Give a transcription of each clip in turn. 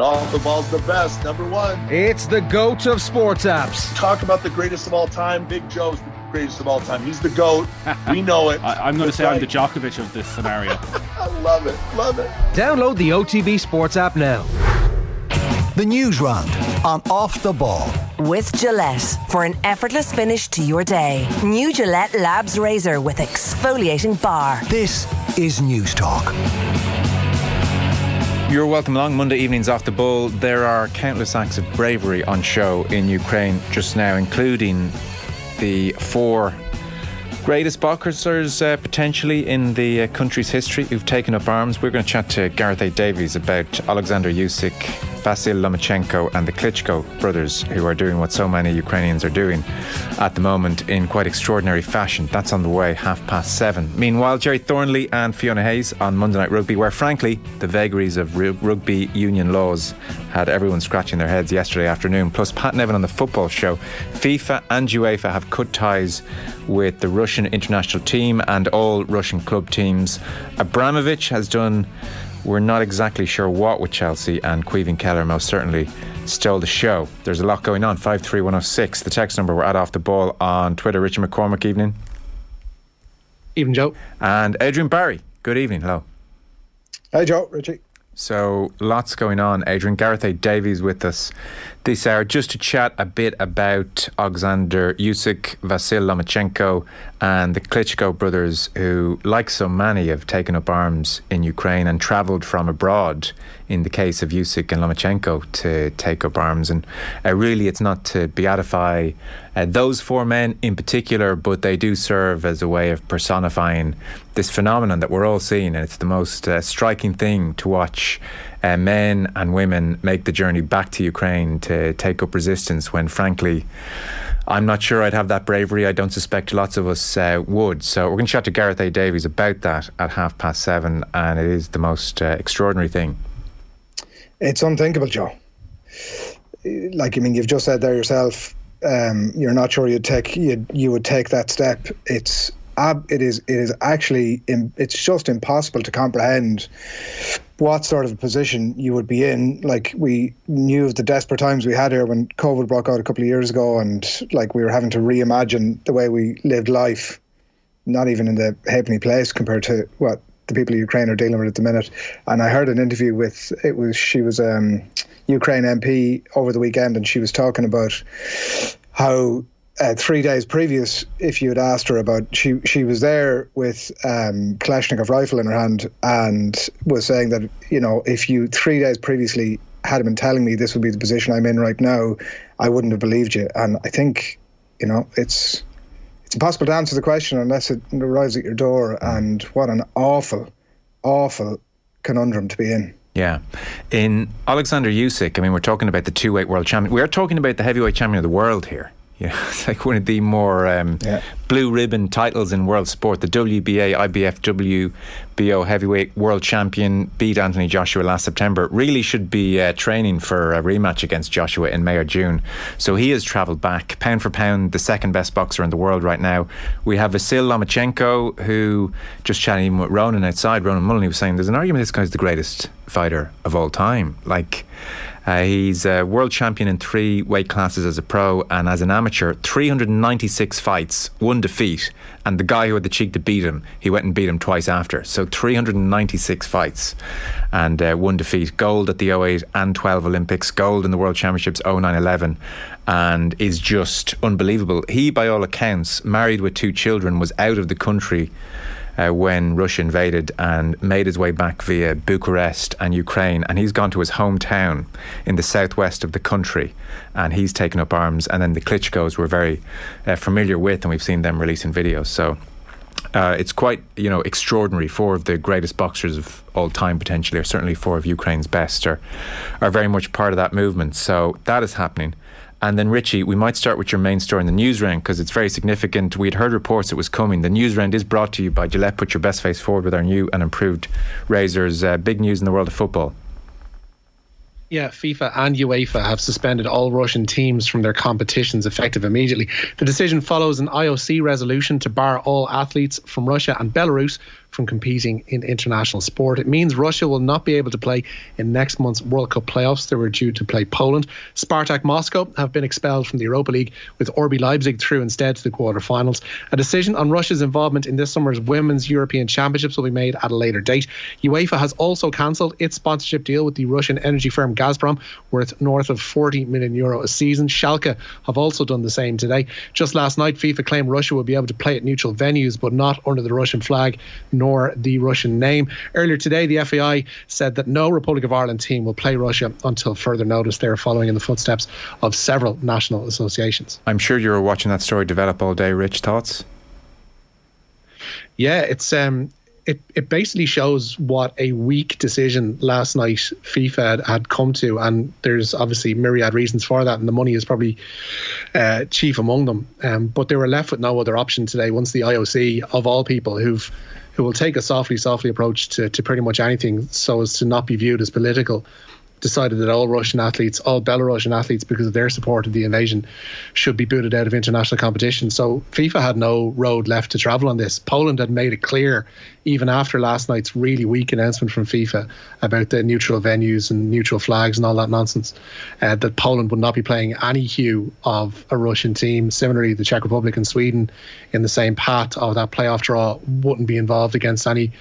Off the ball's the best, number one. It's the GOAT of sports apps. Talk about the greatest of all time. Big Joe's the greatest of all time. He's the GOAT. We know it. I, am going to say right. I'm the Djokovic of this scenario. I love it. Love it. Download the OTB Sports app now. The news round on Off the Ball. With Gillette for an effortless finish to your day. New Gillette Labs Razor with exfoliating bar. This is Newstalk. You're welcome along Monday evenings off the ball. There are countless acts of bravery on show in Ukraine just now, including the four greatest boxers uh, potentially in the uh, country's history who've taken up arms. We're going to chat to Gareth A. Davies about Alexander Usyk, Vasyl Lomachenko and the Klitschko brothers, who are doing what so many Ukrainians are doing at the moment in quite extraordinary fashion. That's on the way, half past seven. Meanwhile, Gerry Thornley and Fiona Hayes on Monday Night Rugby, where frankly, the vagaries of rugby union laws had everyone scratching their heads yesterday afternoon. Plus, Pat Nevin on the football show. FIFA and UEFA have cut ties with the Russian international team and all Russian club teams. Abramovich has done we're not exactly sure what with Chelsea, and Caoimhín Kelleher most certainly stole the show. There's a lot going on. 53106, the text number. We're at Off the Ball on Twitter. Richard McCormack, evening. Evening, Joe. And Adrian Barry, good evening. Hello. Hey, Joe. Richie. So lots going on. Adrian Gareth A. Davies with us this hour just to chat a bit about Alexander Usyk, Vasyl Lomachenko, and the Klitschko brothers, who, like so many, have taken up arms in Ukraine and travelled from abroad. In the case of Usyk and Lomachenko, to take up arms, and uh, really, it's not to beatify uh, those four men in particular, but they do serve as a way of personifying this phenomenon that we're all seeing, and it's the most uh, striking thing to watch uh, men and women make the journey back to Ukraine to take up resistance when, frankly, I'm not sure I'd have that bravery. I don't suspect lots of us uh, would. So we're going to chat to Gareth A. Davies about that at half past seven, and it is the most uh, extraordinary thing. It's unthinkable, Joe. Like I mean, you've just said there yourself. Um, you're not sure you'd take you you would take that step. It's it is it is actually it's just impossible to comprehend what sort of position you would be in. Like we knew of the desperate times we had here when COVID broke out a couple of years ago, and like we were having to reimagine the way we lived life, not even in the halfpenny place compared to what the people of Ukraine are dealing with at the minute. And I heard an interview with it was she was um, Ukraine MP over the weekend, and she was talking about how uh, three days previous, if you had asked her about, she she was there with um, Kalashnikov rifle in her hand and was saying that you know if you three days previously had been telling me this would be the position I'm in right now, I wouldn't have believed you. And I think you know it's it's impossible to answer the question unless it arrives at your door. And what an awful, awful conundrum to be in. Yeah. In Alexander Usyk, I mean, we're talking about the two weight world champion. We're talking about the heavyweight champion of the world here. Yeah, it's like one of the more um, yeah. blue ribbon titles in world sport. The WBA, IBF, WBO heavyweight world champion beat Anthony Joshua last September. Really should be uh, training for a rematch against Joshua in May or June. So he has travelled back, pound for pound, the second best boxer in the world right now. We have Vasyl Lomachenko, who just chatting with Ronan outside. Ronan Mullen, he was saying there's an argument this guy's the greatest fighter of all time. Like uh, he's a world champion in three weight classes as a pro and as an amateur. 396 fights, one defeat, and the guy who had the cheek to beat him, he went and beat him twice after. So 396 fights and uh, one defeat. Gold at the 08 and 12 Olympics, gold in the World Championships 09 11, and is just unbelievable. He, by all accounts, married with two children, was out of the country uh, when Russia invaded and made his way back via Bucharest and Ukraine. And he's gone to his hometown in the southwest of the country and he's taken up arms. And then the Klitschkos we're very uh, familiar with, and we've seen them releasing videos. So. Uh, it's quite, you know, extraordinary. Four of the greatest boxers of all time, potentially, or certainly four of Ukraine's best, are are very much part of that movement. So that is happening. And then, Richie, we might start with your main story in the news round because it's very significant. We had heard reports it was coming. The news round is brought to you by Gillette. Put your best face forward with our new and improved razors. Uh, big news in the world of football. Yeah, FIFA and UEFA have suspended all Russian teams from their competitions effective immediately. The decision follows an IOC resolution to bar all athletes from Russia and Belarus from competing in international sport. It means Russia will not be able to play in next month's World Cup playoffs. They were due to play Poland. Spartak Moscow have been expelled from the Europa League, with RB Leipzig through instead to the quarterfinals. A decision on Russia's involvement in this summer's Women's European Championships will be made at a later date. UEFA has also cancelled its sponsorship deal with the Russian energy firm Gazprom, worth north of 40 million euro a season. Schalke have also done the same today. Just last night, FIFA claimed Russia will be able to play at neutral venues, but not under the Russian flag nor the Russian name. Earlier today, the FAI said that no Republic of Ireland team will play Russia until further notice. They are following in the footsteps of several national associations. I'm sure you were watching that story develop all day. Rich thoughts? Yeah, it's um, it, it basically shows what a weak decision last night FIFA had, had come to, and there's obviously myriad reasons for that, and the money is probably uh, chief among them. Um, but they were left with no other option today. Once the IOC, of all people, who've who will take a softly, softly approach to, to pretty much anything, so as to not be viewed as political, decided that all Russian athletes, all Belarusian athletes, because of their support of the invasion, should be booted out of international competition. So FIFA had no road left to travel on this. Poland had made it clear, even after last night's really weak announcement from FIFA about the neutral venues and neutral flags and all that nonsense, uh, that Poland would not be playing any hue of a Russian team. Similarly, the Czech Republic and Sweden, in the same path of that playoff draw, wouldn't be involved against any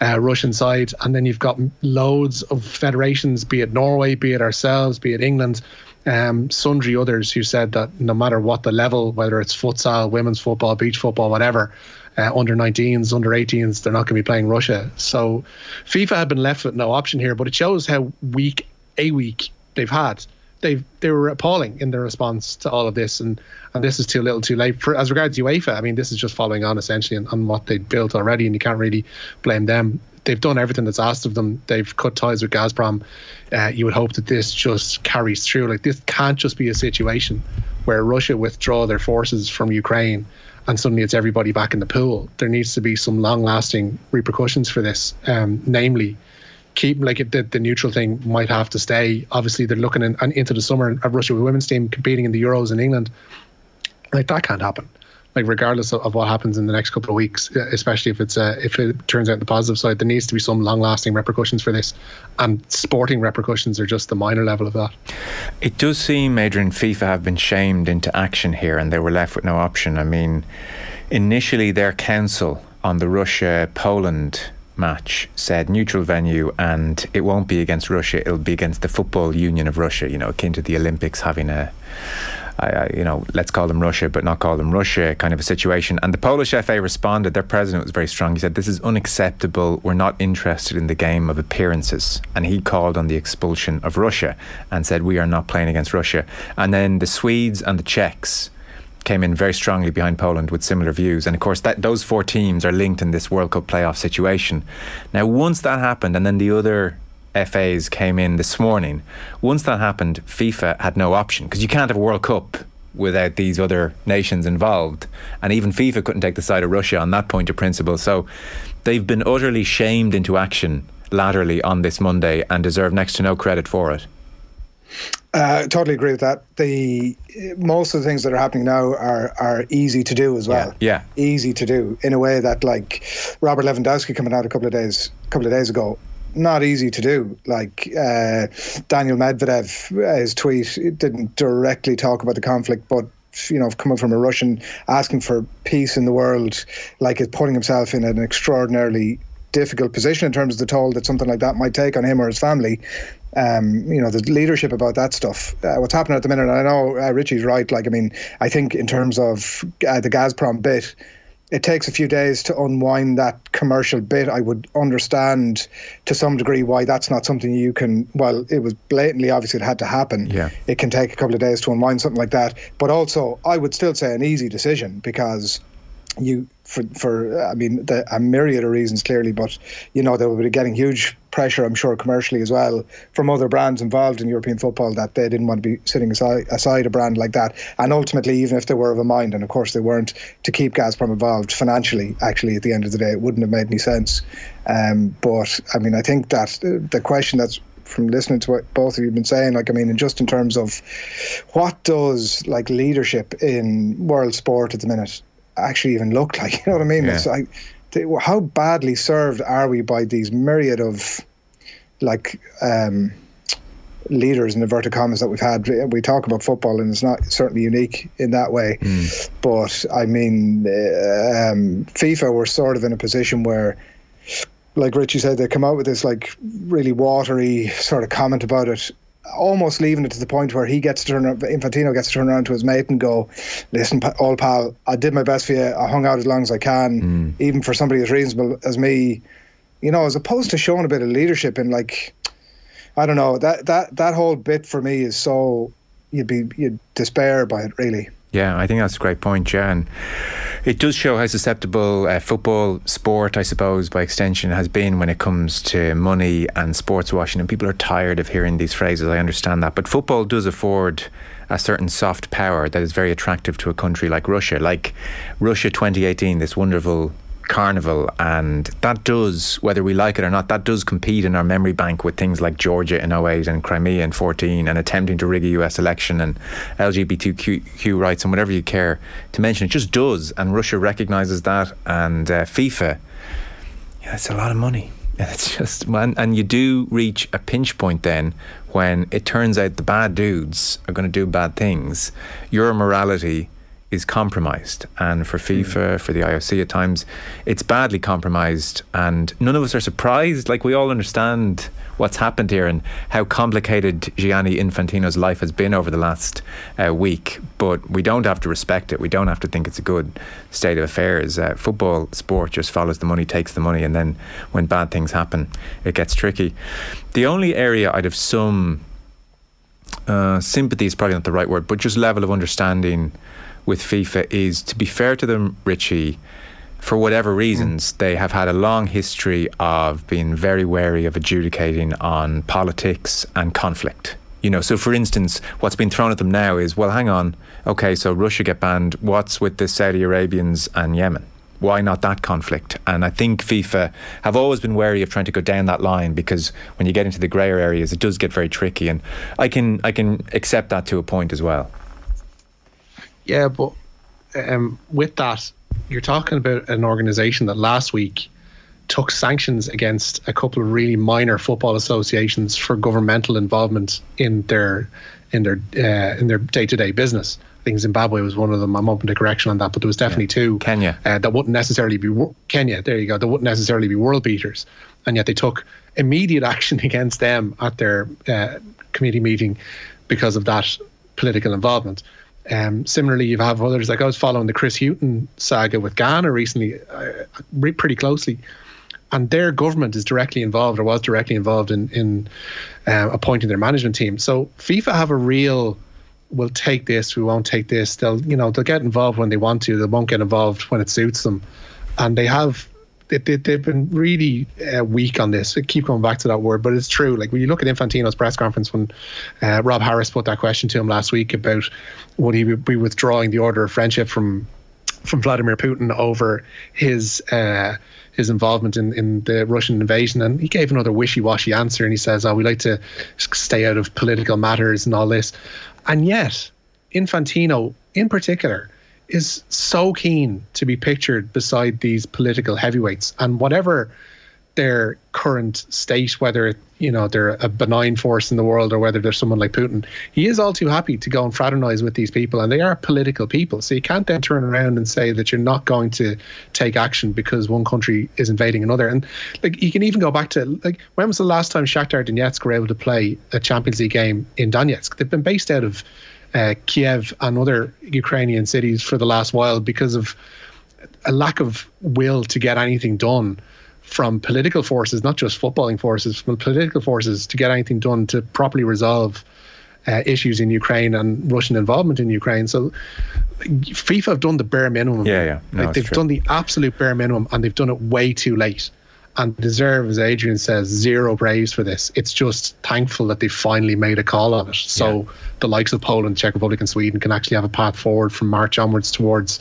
uh, Russian side. And then you've got loads of federations, be it Norway, be it ourselves, be it England, um, sundry others who said that no matter what the level, whether it's futsal, women's football, beach football, whatever, uh, under 19s, under 18s, they're not going to be playing Russia. So FIFA had been left with no option here, but it shows how weak a week they've had. They've they were appalling in their response to all of this, and and this is too little, too late. For, as regards UEFA, I mean, this is just following on essentially on, on what they'd built already, and you can't really blame them. They've done everything that's asked of them. They've cut ties with Gazprom. Uh, you would hope that this just carries through. Like this can't just be a situation where Russia withdraw their forces from Ukraine and suddenly it's everybody back in the pool. There needs to be some long-lasting repercussions for this, um, namely keep like the, the neutral thing might have to stay. Obviously, they're looking in, into the summer a Russia women's team competing in the Euros in England. Like that can't happen. Like regardless of, of what happens in the next couple of weeks, especially if it's uh, if it turns out the positive side, there needs to be some long-lasting repercussions for this, and sporting repercussions are just the minor level of that. It does seem, Adrian, FIFA have been shamed into action here, and they were left with no option. I mean, initially their council on the Russia Poland match said neutral venue and it won't be against Russia, it'll be against the Football Union of Russia, you know, akin to the Olympics having a. You know, let's call them Russia, but not call them Russia, kind of a situation. And the Polish FA responded. Their president was very strong. He said, "This is unacceptable. We're not interested in the game of appearances." And he called on the expulsion of Russia and said, "We are not playing against Russia." And then the Swedes and the Czechs came in very strongly behind Poland with similar views. And of course, that those four teams are linked in this World Cup playoff situation. Now, once that happened, and then the other FAs came in this morning, once that happened, FIFA had no option because you can't have a World Cup without these other nations involved. And even FIFA couldn't take the side of Russia on that point of principle. So they've been utterly shamed into action laterally on this Monday and deserve next to no credit for it. Uh, totally agree with that. The most of the things that are happening now are are easy to do as well. Yeah, yeah. easy to do in a way that like Robert Lewandowski coming out a couple of days a couple of days ago not easy to do. Like uh, Daniel Medvedev, his tweet didn't directly talk about the conflict, but you know, coming from a Russian asking for peace in the world, like is putting himself in an extraordinarily difficult position in terms of the toll that something like that might take on him or his family. Um, you know, the leadership about that stuff. Uh, what's happening at the minute, I know uh, Richie's right. Like, I mean, I think in terms of uh, the Gazprom bit, it takes a few days to unwind that commercial bit. I would understand to some degree why that's not something you can. Well, it was blatantly obvious it had to happen. Yeah. It can take a couple of days to unwind something like that. But also, I would still say an easy decision because you for for I mean the, a myriad of reasons clearly, but you know they be getting huge pressure, I'm sure, commercially as well from other brands involved in European football that they didn't want to be sitting aside, aside a brand like that. And ultimately, even if they were of a mind, and of course they weren't, to keep Gazprom involved financially, actually at the end of the day, it wouldn't have made any sense. Um, but I mean, I think that the question that's from listening to what both of you have been saying, like I mean, and just in terms of what does like leadership in world sport at the minute actually even look like. You know what I mean? Yeah. It's like how badly served are we by these myriad of like um, leaders in inverted commas that we've had. We talk about football, and it's not certainly unique in that way. Mm. But I mean, uh, um, FIFA were sort of in a position where, like Richie said, they come out with this like really watery sort of comment about it. Almost leaving it to the point where he gets to turn, Infantino gets to turn around to his mate and go, "Listen, old pal, I did my best for you. I hung out as long as I can, mm. even for somebody as reasonable as me." You know, as opposed to showing a bit of leadership in like I don't know that that that whole bit for me is so you'd be you'd despair by it really. Yeah, I think that's a great point, Jan. It does show how susceptible uh, football, sport, I suppose, by extension, has been when it comes to money and sports washing. And people are tired of hearing these phrases. I understand that. But football does afford a certain soft power that is very attractive to a country like Russia. Like Russia 2018, this wonderful carnival and that does whether we like it or not that does compete in our memory bank with things like Georgia in 08 and Crimea in 14 and attempting to rig a US election and LGBTQ rights and whatever you care to mention. It just does and Russia recognizes that and uh, FIFA yeah it's a lot of money. It's just and, and you do reach a pinch point then when it turns out the bad dudes are going to do bad things. Your morality is compromised. And for FIFA, mm. for the IOC at times, it's badly compromised. And none of us are surprised. Like, we all understand what's happened here and how complicated Gianni Infantino's life has been over the last uh, week. But we don't have to respect it. We don't have to think it's a good state of affairs. Uh, football sport just follows the money, takes the money. And then when bad things happen, it gets tricky. The only area I'd have some uh, sympathy is probably not the right word, but just level of understanding with FIFA is to be fair to them, Richie. For whatever reasons, mm. they have had a long history of being very wary of adjudicating on politics and conflict. You know, so for instance, what's been thrown at them now is, well, hang on, okay, so Russia get banned. What's with the Saudi Arabians and Yemen? why not that conflict? And I think FIFA have always been wary of trying to go down that line because when you get into the grayer areas, it does get very tricky. And I can I can accept that to a point as well. Yeah, but um, with that, you're talking about an organisation that last week took sanctions against a couple of really minor football associations for governmental involvement in their in their uh, in their day to day business. I think Zimbabwe was one of them. I'm open to correction on that, but there was definitely yeah. two. Kenya uh, that wouldn't necessarily be Kenya. There you go. That wouldn't necessarily be world beaters, and yet they took immediate action against them at their uh, committee meeting because of that political involvement. Um, similarly, you have others like I was following the Chris Hughton saga with Ghana recently, uh, pretty closely, and their government is directly involved or was directly involved in in uh, appointing their management team. So FIFA have a real we'll take this, we won't take this. They'll you know they'll get involved when they want to. They won't get involved when it suits them, and they have they, they, have been really uh, weak on this. I keep coming back to that word, but it's true. Like when you look at Infantino's press conference when uh, Rob Harris put that question to him last week about would he be withdrawing the order of friendship from from Vladimir Putin over his uh, his involvement in, in the Russian invasion, and he gave another wishy washy answer, and he says, "Oh, we like to stay out of political matters and all this," and yet Infantino, in particular is so keen to be pictured beside these political heavyweights and whatever their current state, whether you know they're a benign force in the world or whether they're someone like Putin, he is all too happy to go and fraternize with these people, and they are political people. So you can't then turn around and say that you're not going to take action because one country is invading another. And like you can even go back to like when was the last time Shakhtar Donetsk were able to play a Champions League game in Donetsk? They've been based out of uh, Kiev and other Ukrainian cities for the last while because of a lack of will to get anything done from political forces, not just footballing forces, from political forces to get anything done to properly resolve uh, issues in Ukraine and Russian involvement in Ukraine. So FIFA have done the bare minimum. Yeah, yeah. No, like they've true. done the absolute bare minimum and they've done it way too late and deserve, as Adrian says, zero praise for this. It's just thankful that they finally made a call on it. So yeah. the likes of Poland, Czech Republic, and Sweden can actually have a path forward from March onwards towards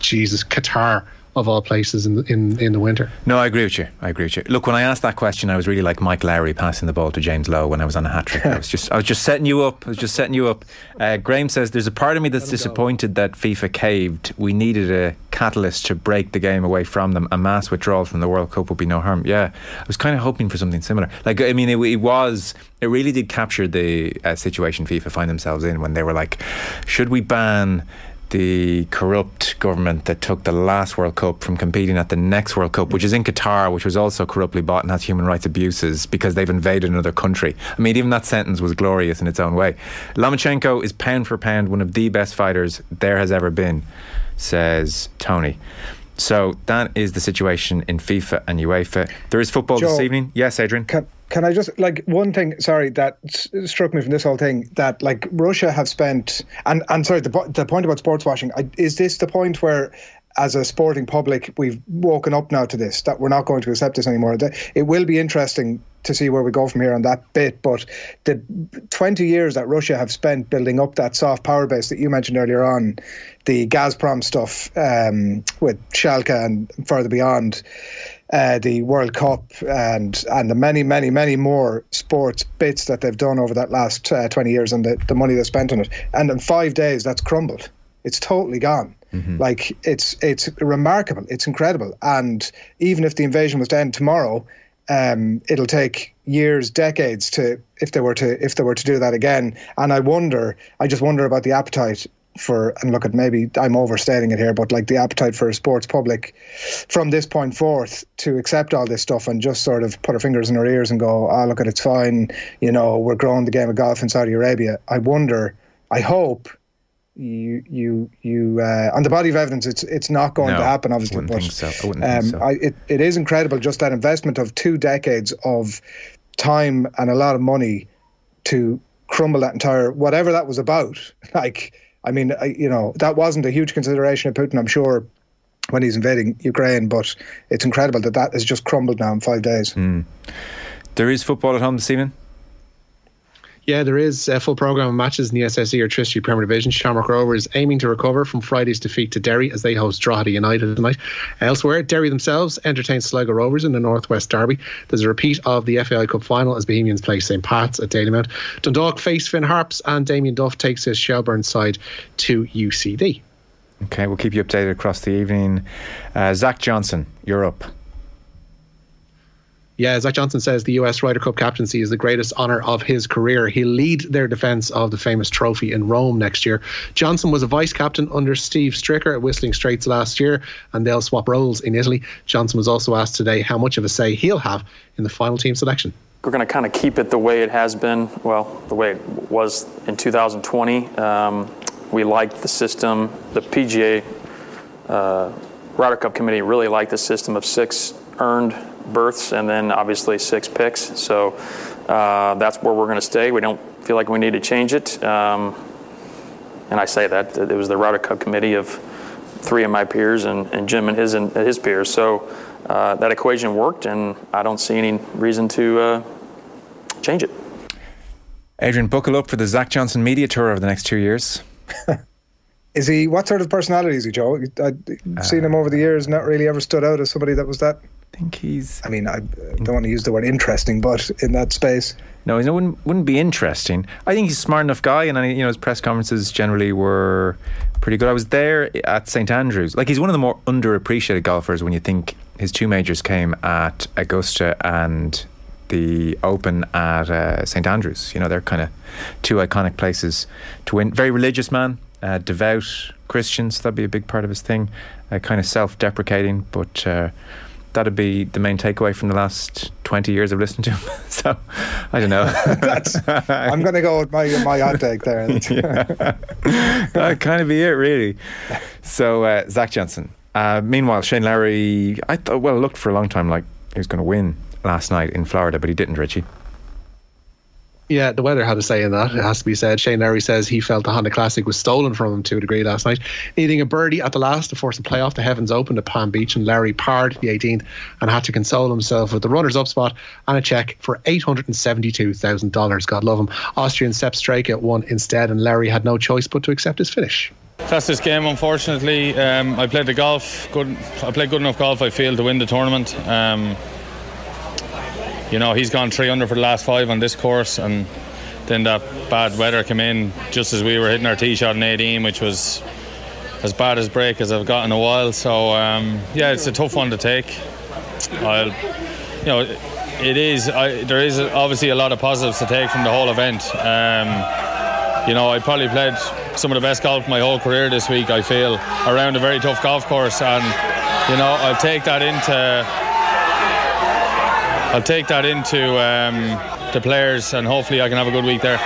Jesus, Qatar, of all places in the, in in the winter. No, I agree with you. I agree with you. Look, when I asked that question, I was really like Mike Lowry passing the ball to James Lowe when I was on a hat trick. I was just, I was just setting you up. I was just setting you up. Uh, Graham says there's a part of me that's disappointed that FIFA caved. We needed a catalyst to break the game away from them. A mass withdrawal from the World Cup would be no harm. Yeah, I was kind of hoping for something similar. Like, I mean, it, it was, it really did capture the uh, situation FIFA find themselves in when they were like, should we ban? The corrupt government that took the last World Cup from competing at the next World Cup, which is in Qatar, which was also corruptly bought and has human rights abuses because they've invaded another country. I mean, even that sentence was glorious in its own way. Lomachenko is pound for pound one of the best fighters there has ever been, says Tony. So that is the situation in FIFA and UEFA. There is football Joe, this evening. Yes, Adrian. Can, can I just like one thing? Sorry, that s- struck me from this whole thing. That like Russia have spent, and and sorry, the the point about sports washing. I, is this the point where? As a sporting public, we've woken up now to this that we're not going to accept this anymore. It will be interesting to see where we go from here on that bit. But the 20 years that Russia have spent building up that soft power base that you mentioned earlier on, the Gazprom stuff um, with Schalke and further beyond, uh, the World Cup and and the many many many more sports bits that they've done over that last uh, 20 years and the, the money they spent on it and in five days that's crumbled it's totally gone. Like it's it's remarkable. It's incredible. And even if the invasion was to end tomorrow um, it'll take years decades to if they were to if they were to do that again. And I wonder I just wonder about the appetite for and look at maybe I'm overstating it here, but like the appetite for a sports public from this point forth to accept all this stuff and just sort of put our fingers in our ears and go, ah, look at it's fine. You know, we're growing the game of golf in Saudi Arabia. I wonder, I hope you you you uh, on the body of evidence it's it's not going No, to happen obviously wouldn't but think so. I wouldn't um, think so. I, it, it is incredible just that investment of two decades of time and a lot of money to crumble that entire whatever that was about like I mean I, you know that wasn't a huge consideration of Putin I'm sure when he's invading Ukraine but it's incredible that that has just crumbled now in five days There is football at home this evening. Yeah, there is a full program of matches in the SSE Airtricity Premier Division. Shamrock Rovers aiming to recover from Friday's defeat to Derry as they host Drogheda United tonight. Elsewhere, Derry themselves entertain Sligo Rovers in the Northwest Derby. There's a repeat of the FAI Cup final as Bohemians play St Pat's at Dalymount. Dundalk face Finn Harps and Damien Duff takes his Shelburne side to UCD. Okay, we'll keep you updated across the evening. Uh, Zach Johnson, you're up. Yeah, Zach Johnson says the US Ryder Cup captaincy is the greatest honour of his career. He'll lead their defence of the famous trophy in Rome next year. Johnson was a vice captain under Steve Stricker at Whistling Straits last year, and they'll swap roles in Italy. Johnson was also asked today how much of a say he'll have in the final team selection. We're going to kind of keep it the way it has been, well, the way it was in 2020. Um, we liked the system. The PGA uh, Ryder Cup committee really liked the system of six earned berths and then obviously six picks. So uh, that's where we're going to stay. We don't feel like we need to change it. Um, and I say that it was the Ryder Cup committee of three of my peers and, and Jim and his and his peers. So uh, that equation worked, and I don't see any reason to uh, change it. Adrian, buckle up for the Zach Johnson media tour over the next two years. is he what sort of personality is he Joe I've seen him over the years not really ever stood out as somebody that was that I think he's. I mean I don't want to use the word interesting but in that space No, it wouldn't, wouldn't be interesting. I think he's a smart enough guy, and I, you know his press conferences generally were pretty good. I was there at St Andrews. Like he's one of the more underappreciated golfers when you think his two majors came at Augusta and the Open at uh, St Andrews. You know they're kind of two iconic places to win. Very religious man, uh, devout Christian. So that'd be a big part of his thing. Uh, kind of self-deprecating, but. That'd be the main takeaway from the last twenty years of listening to him. so, I don't know. I'm going to go with my my hot take there. that kind of be it, really. So, uh, Zach Johnson. Uh, meanwhile, Shane Lowry, I thought, well, looked for a long time like he was going to win last night in Florida, but he didn't, Richie. Yeah, the weather had a say in that. It has to be said. Shane Lowry says he felt the Honda Classic was stolen from him to a degree last night, needing a birdie at the last to force a playoff. The Heavens opened at Palm Beach, and Lowry parred the 18th and had to console himself with the runners-up spot and a check for $872,000. God love him. Austrian Sepp Straka won instead, and Lowry had no choice but to accept his finish. That's this game. Unfortunately, um, I played the golf. Good. I played good enough golf. I feel to win the tournament. Um, you know, he's gone three under for the last five on this course, and then that bad weather came in just as we were hitting our tee shot in 18, which was as bad as break as I've got in a while. So um, yeah, it's a tough one to take. I'll, you know, it is. I, there is obviously a lot of positives to take from the whole event. Um, you know, I probably played some of the best golf my whole career this week. I feel around a very tough golf course, and you know, I'll take that into. I'll take that into um, the players, and hopefully, I can have a good week there.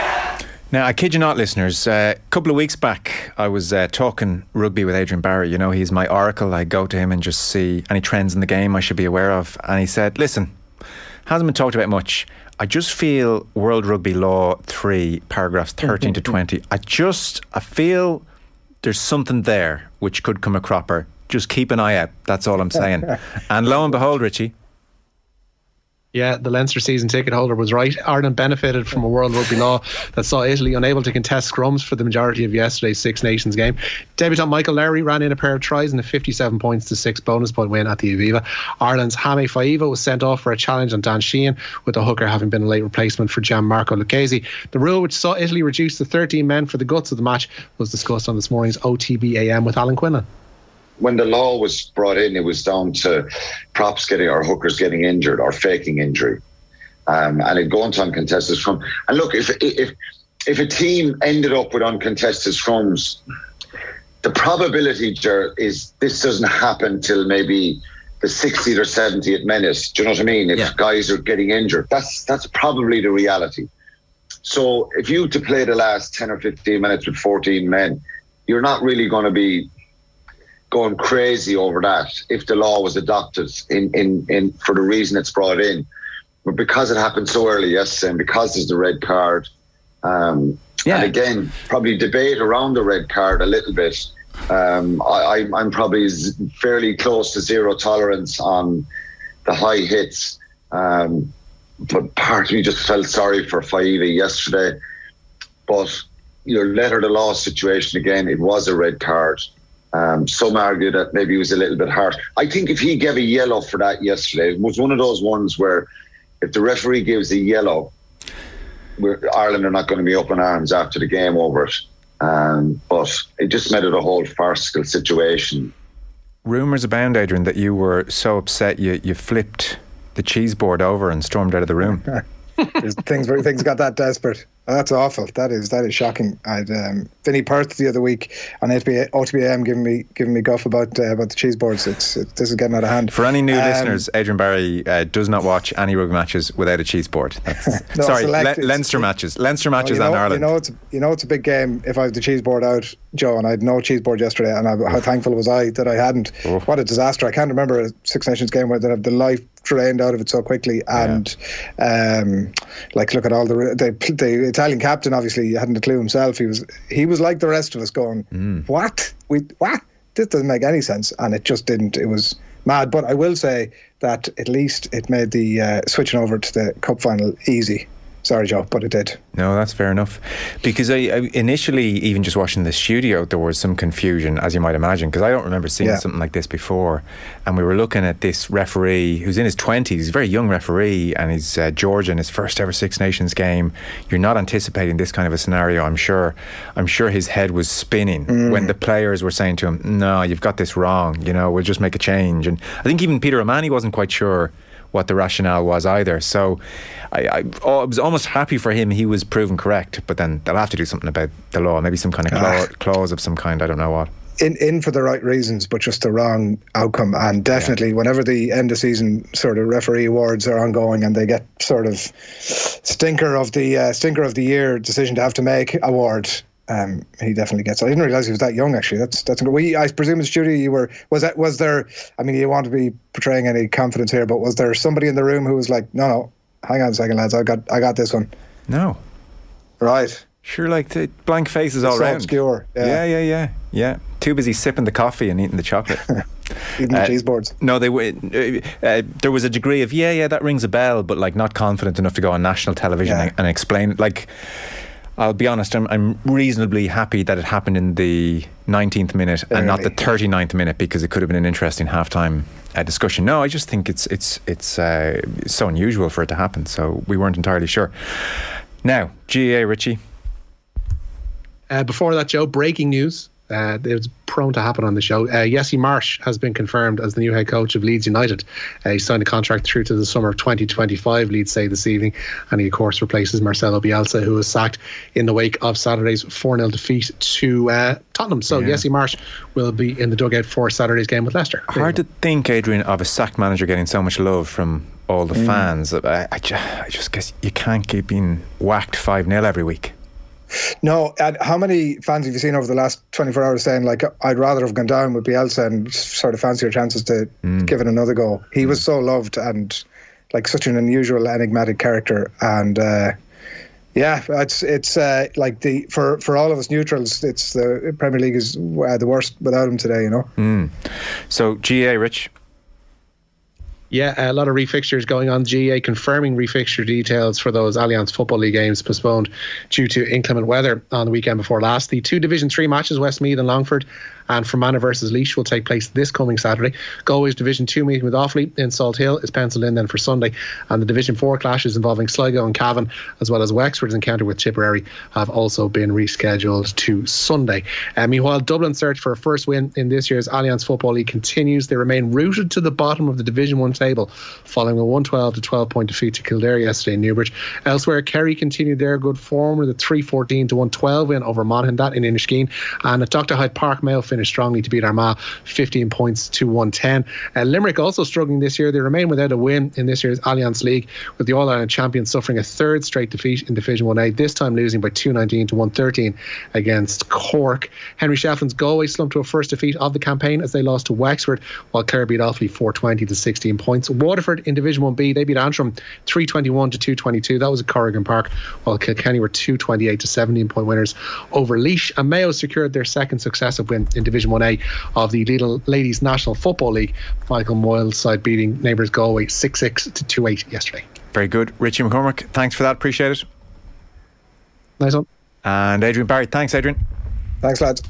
Now, I kid you not, listeners. Uh, a couple of weeks back, I was uh, talking rugby with Adrian Barry. You know, he's my oracle. I go to him and just see any trends in the game I should be aware of. And he said, listen, hasn't been talked about much. I just feel World Rugby Law 3, paragraphs 13 to 20, I just, I feel there's something there which could come a cropper. Just keep an eye out. That's all I'm saying. and lo and behold, Richie, yeah, the Leinster season ticket holder was right. Ireland benefited from a World Rugby law that saw Italy unable to contest scrums for the majority of yesterday's Six Nations game. Debutant Michael Lowry ran in a pair of tries and a 57 points to six bonus point win at the Aviva. Ireland's Hame Faiva was sent off for a challenge on Dan Sheehan, with the hooker having been a late replacement for Gianmarco Lucchesi. The rule which saw Italy reduce to 13 men for the guts of the match was discussed on this morning's OTBAM with Alan Quinlan when the law was brought in, it was down to props getting or hookers getting injured or faking injury, um, and it going to uncontested scrum. And look, if if if a team ended up with uncontested scrums, the probability is this doesn't happen till maybe the 60th or 70th minute. Do you know what I mean? If yeah. guys are getting injured, that's that's probably the reality. So if you to play the last 10 or 15 minutes with 14 men, you're not really going to be going crazy over that if the law was adopted in, in, in for the reason it's brought in. But because it happened so early yesterday and because there's the red card, um, yeah. and again, probably debate around the red card a little bit. Um, I, I'm probably fairly close to zero tolerance on the high hits. Um, but part of me just felt sorry for Faiva yesterday. But, you know, letter the law situation again, it was a red card. Um, some argue that maybe he was a little bit harsh. I think if he gave a yellow for that yesterday, it was one of those ones where if the referee gives a yellow, Ireland are not going to be up in arms after the game over it. Um, but it just made it a whole farcical situation. Rumours abound, Adrian, that you were so upset you, you flipped the cheese board over and stormed out of the room. things things got that desperate. Oh, that's awful. That is that is shocking. I'd um, Vinny Perth the other week on OTB, OTBM giving me giving me guff about uh, about the cheese boards. It's it, this is getting out of hand. For any new um, listeners, Adrian Barry uh, does not watch any rugby matches without a cheese board. no, sorry, Le- Leinster matches, Leinster matches, well, and Ireland. You know, it's you know it's a big game. If I have the cheese board out, Joe, and I had no cheese board yesterday, and I, how thankful was I that I hadn't. What a disaster! I can't remember a Six Nations game where they have the life drained out of it so quickly. And yeah. um, like, look at all the, the the Italian captain. Obviously, hadn't a clue himself. He was he was like the rest of us, going, mm. "What? We what? This doesn't make any sense." And it just didn't. It was mad. But I will say that at least it made the uh, switching over to the cup final easy. Sorry, Joe, but it did. No, that's fair enough. Because I, I, initially, even just watching the studio, there was some confusion, as you might imagine, because I don't remember seeing yeah. something like this before. And we were looking at this referee who's in his 20s, he's a very young referee, and he's uh, Georgian, his first ever Six Nations game. You're not anticipating this kind of a scenario, I'm sure. I'm sure his head was spinning mm. when the players were saying to him, No, you've got this wrong, you know, we'll just make a change. And I think even Peter O'Mahony wasn't quite sure what the rationale was either. So I, I, I, was almost happy for him. He was proven correct, but then they'll have to do something about the law, maybe some kind of clause, clause of some kind. I don't know what. In, in for the right reasons, but just the wrong outcome. And definitely, yeah. whenever the end of season sort of referee awards are ongoing, and they get sort of stinker of the uh, stinker of the year decision to have to make award, um, he definitely gets. I didn't realize he was that young. Actually, that's that's. A good we, I presume in the studio you were. Was that was there? I mean, you want to be portraying any confidence here, but was there somebody in the room who was like, "No, no, hang on a second, lads, I got I got this one." No. Right. Sure, like the blank faces all so around. Obscure. Yeah. yeah, yeah, yeah, yeah. Too busy sipping the coffee and eating the chocolate. eating uh, the cheese boards. No, they uh, uh, there was a degree of yeah, yeah, that rings a bell, but like not confident enough to go on national television yeah. and, and explain. Like I'll be honest, I'm, I'm reasonably happy that it happened in the 19th minute and not the 39th minute because it could have been an interesting halftime uh, discussion. No, I just think it's it's it's uh, so unusual for it to happen. So we weren't entirely sure. Now, GA Richie. Uh, before that, Joe, breaking news. Uh, it was prone to happen on the show. Uh, Jesse Marsch has been confirmed as the new head coach of Leeds United. Uh, he signed a contract through to the summer of 2025, Leeds say this evening, and he, of course, replaces Marcelo Bielsa, who was sacked in the wake of Saturday's 4 0 defeat to uh, Tottenham. So, Yeah. Jesse Marsch will be in the dugout for Saturday's game with Leicester. There Hard go. to think, Adrian, of a sacked manager getting so much love from all the Mm. fans. I, I, ju- I just guess you can't keep being whacked 5 0 every week. No, and how many fans have you seen over the last 24 hours saying, like, I'd rather have gone down with Bielsa and sort of fancier chances to give it another go? He was so loved and, like, such an unusual, enigmatic character. And, uh, yeah, it's it's uh, like the for, for all of us neutrals, it's the Premier League is uh, the worst without him today. You know. Mm. So, GA, Rich. Yeah, a lot of refixtures going on. GA confirming refixture details for those Allianz Football League games postponed due to inclement weather on the weekend before last. The two Division 3 matches, Westmeath and Longford, and Fermanagh versus Laois will take place this coming Saturday. Galway's Division 2 meeting with Offaly in Salthill is penciled in then for Sunday. And the Division 4 clashes involving Sligo and Cavan, as well as Wexford's encounter with Tipperary, have also been rescheduled to Sunday. Uh, meanwhile, Dublin's search for a first win in this year's Allianz Football League continues. They remain rooted to the bottom of the Division 1 table following a 112 to 12 point defeat to Kildare yesterday in Newbridge. Elsewhere, Kerry continued their good form with a 314 to 112 win over Monaghan, that in Inniskeen. And at Dr. Hyde Park, Mayo strongly to beat Armagh 15 points to 110. Uh, Limerick also struggling this year. They remain without a win in this year's Allianz League, with the All Ireland champions suffering a third straight defeat in Division 1A, this time losing by 219 to 113 against Cork. Henry Shefflin's Galway slumped to a first defeat of the campaign as they lost to Wexford, while Clare beat Offaly 420 to 16 points. Waterford in Division 1B, they beat Antrim 321 to 222. That was at Corrigan Park, while Kilkenny were 228 to 17 point winners over Laois. And Mayo secured their second successive win in Division 1A of the Lidl Ladies National Football League. Michael Moyles' side beating neighbours Galway 6 6 to 2 8 yesterday. Very good. Richie McCormack, thanks for that. Appreciate it. Nice one. And Adrian Barry, thanks, Adrian. Thanks, lads.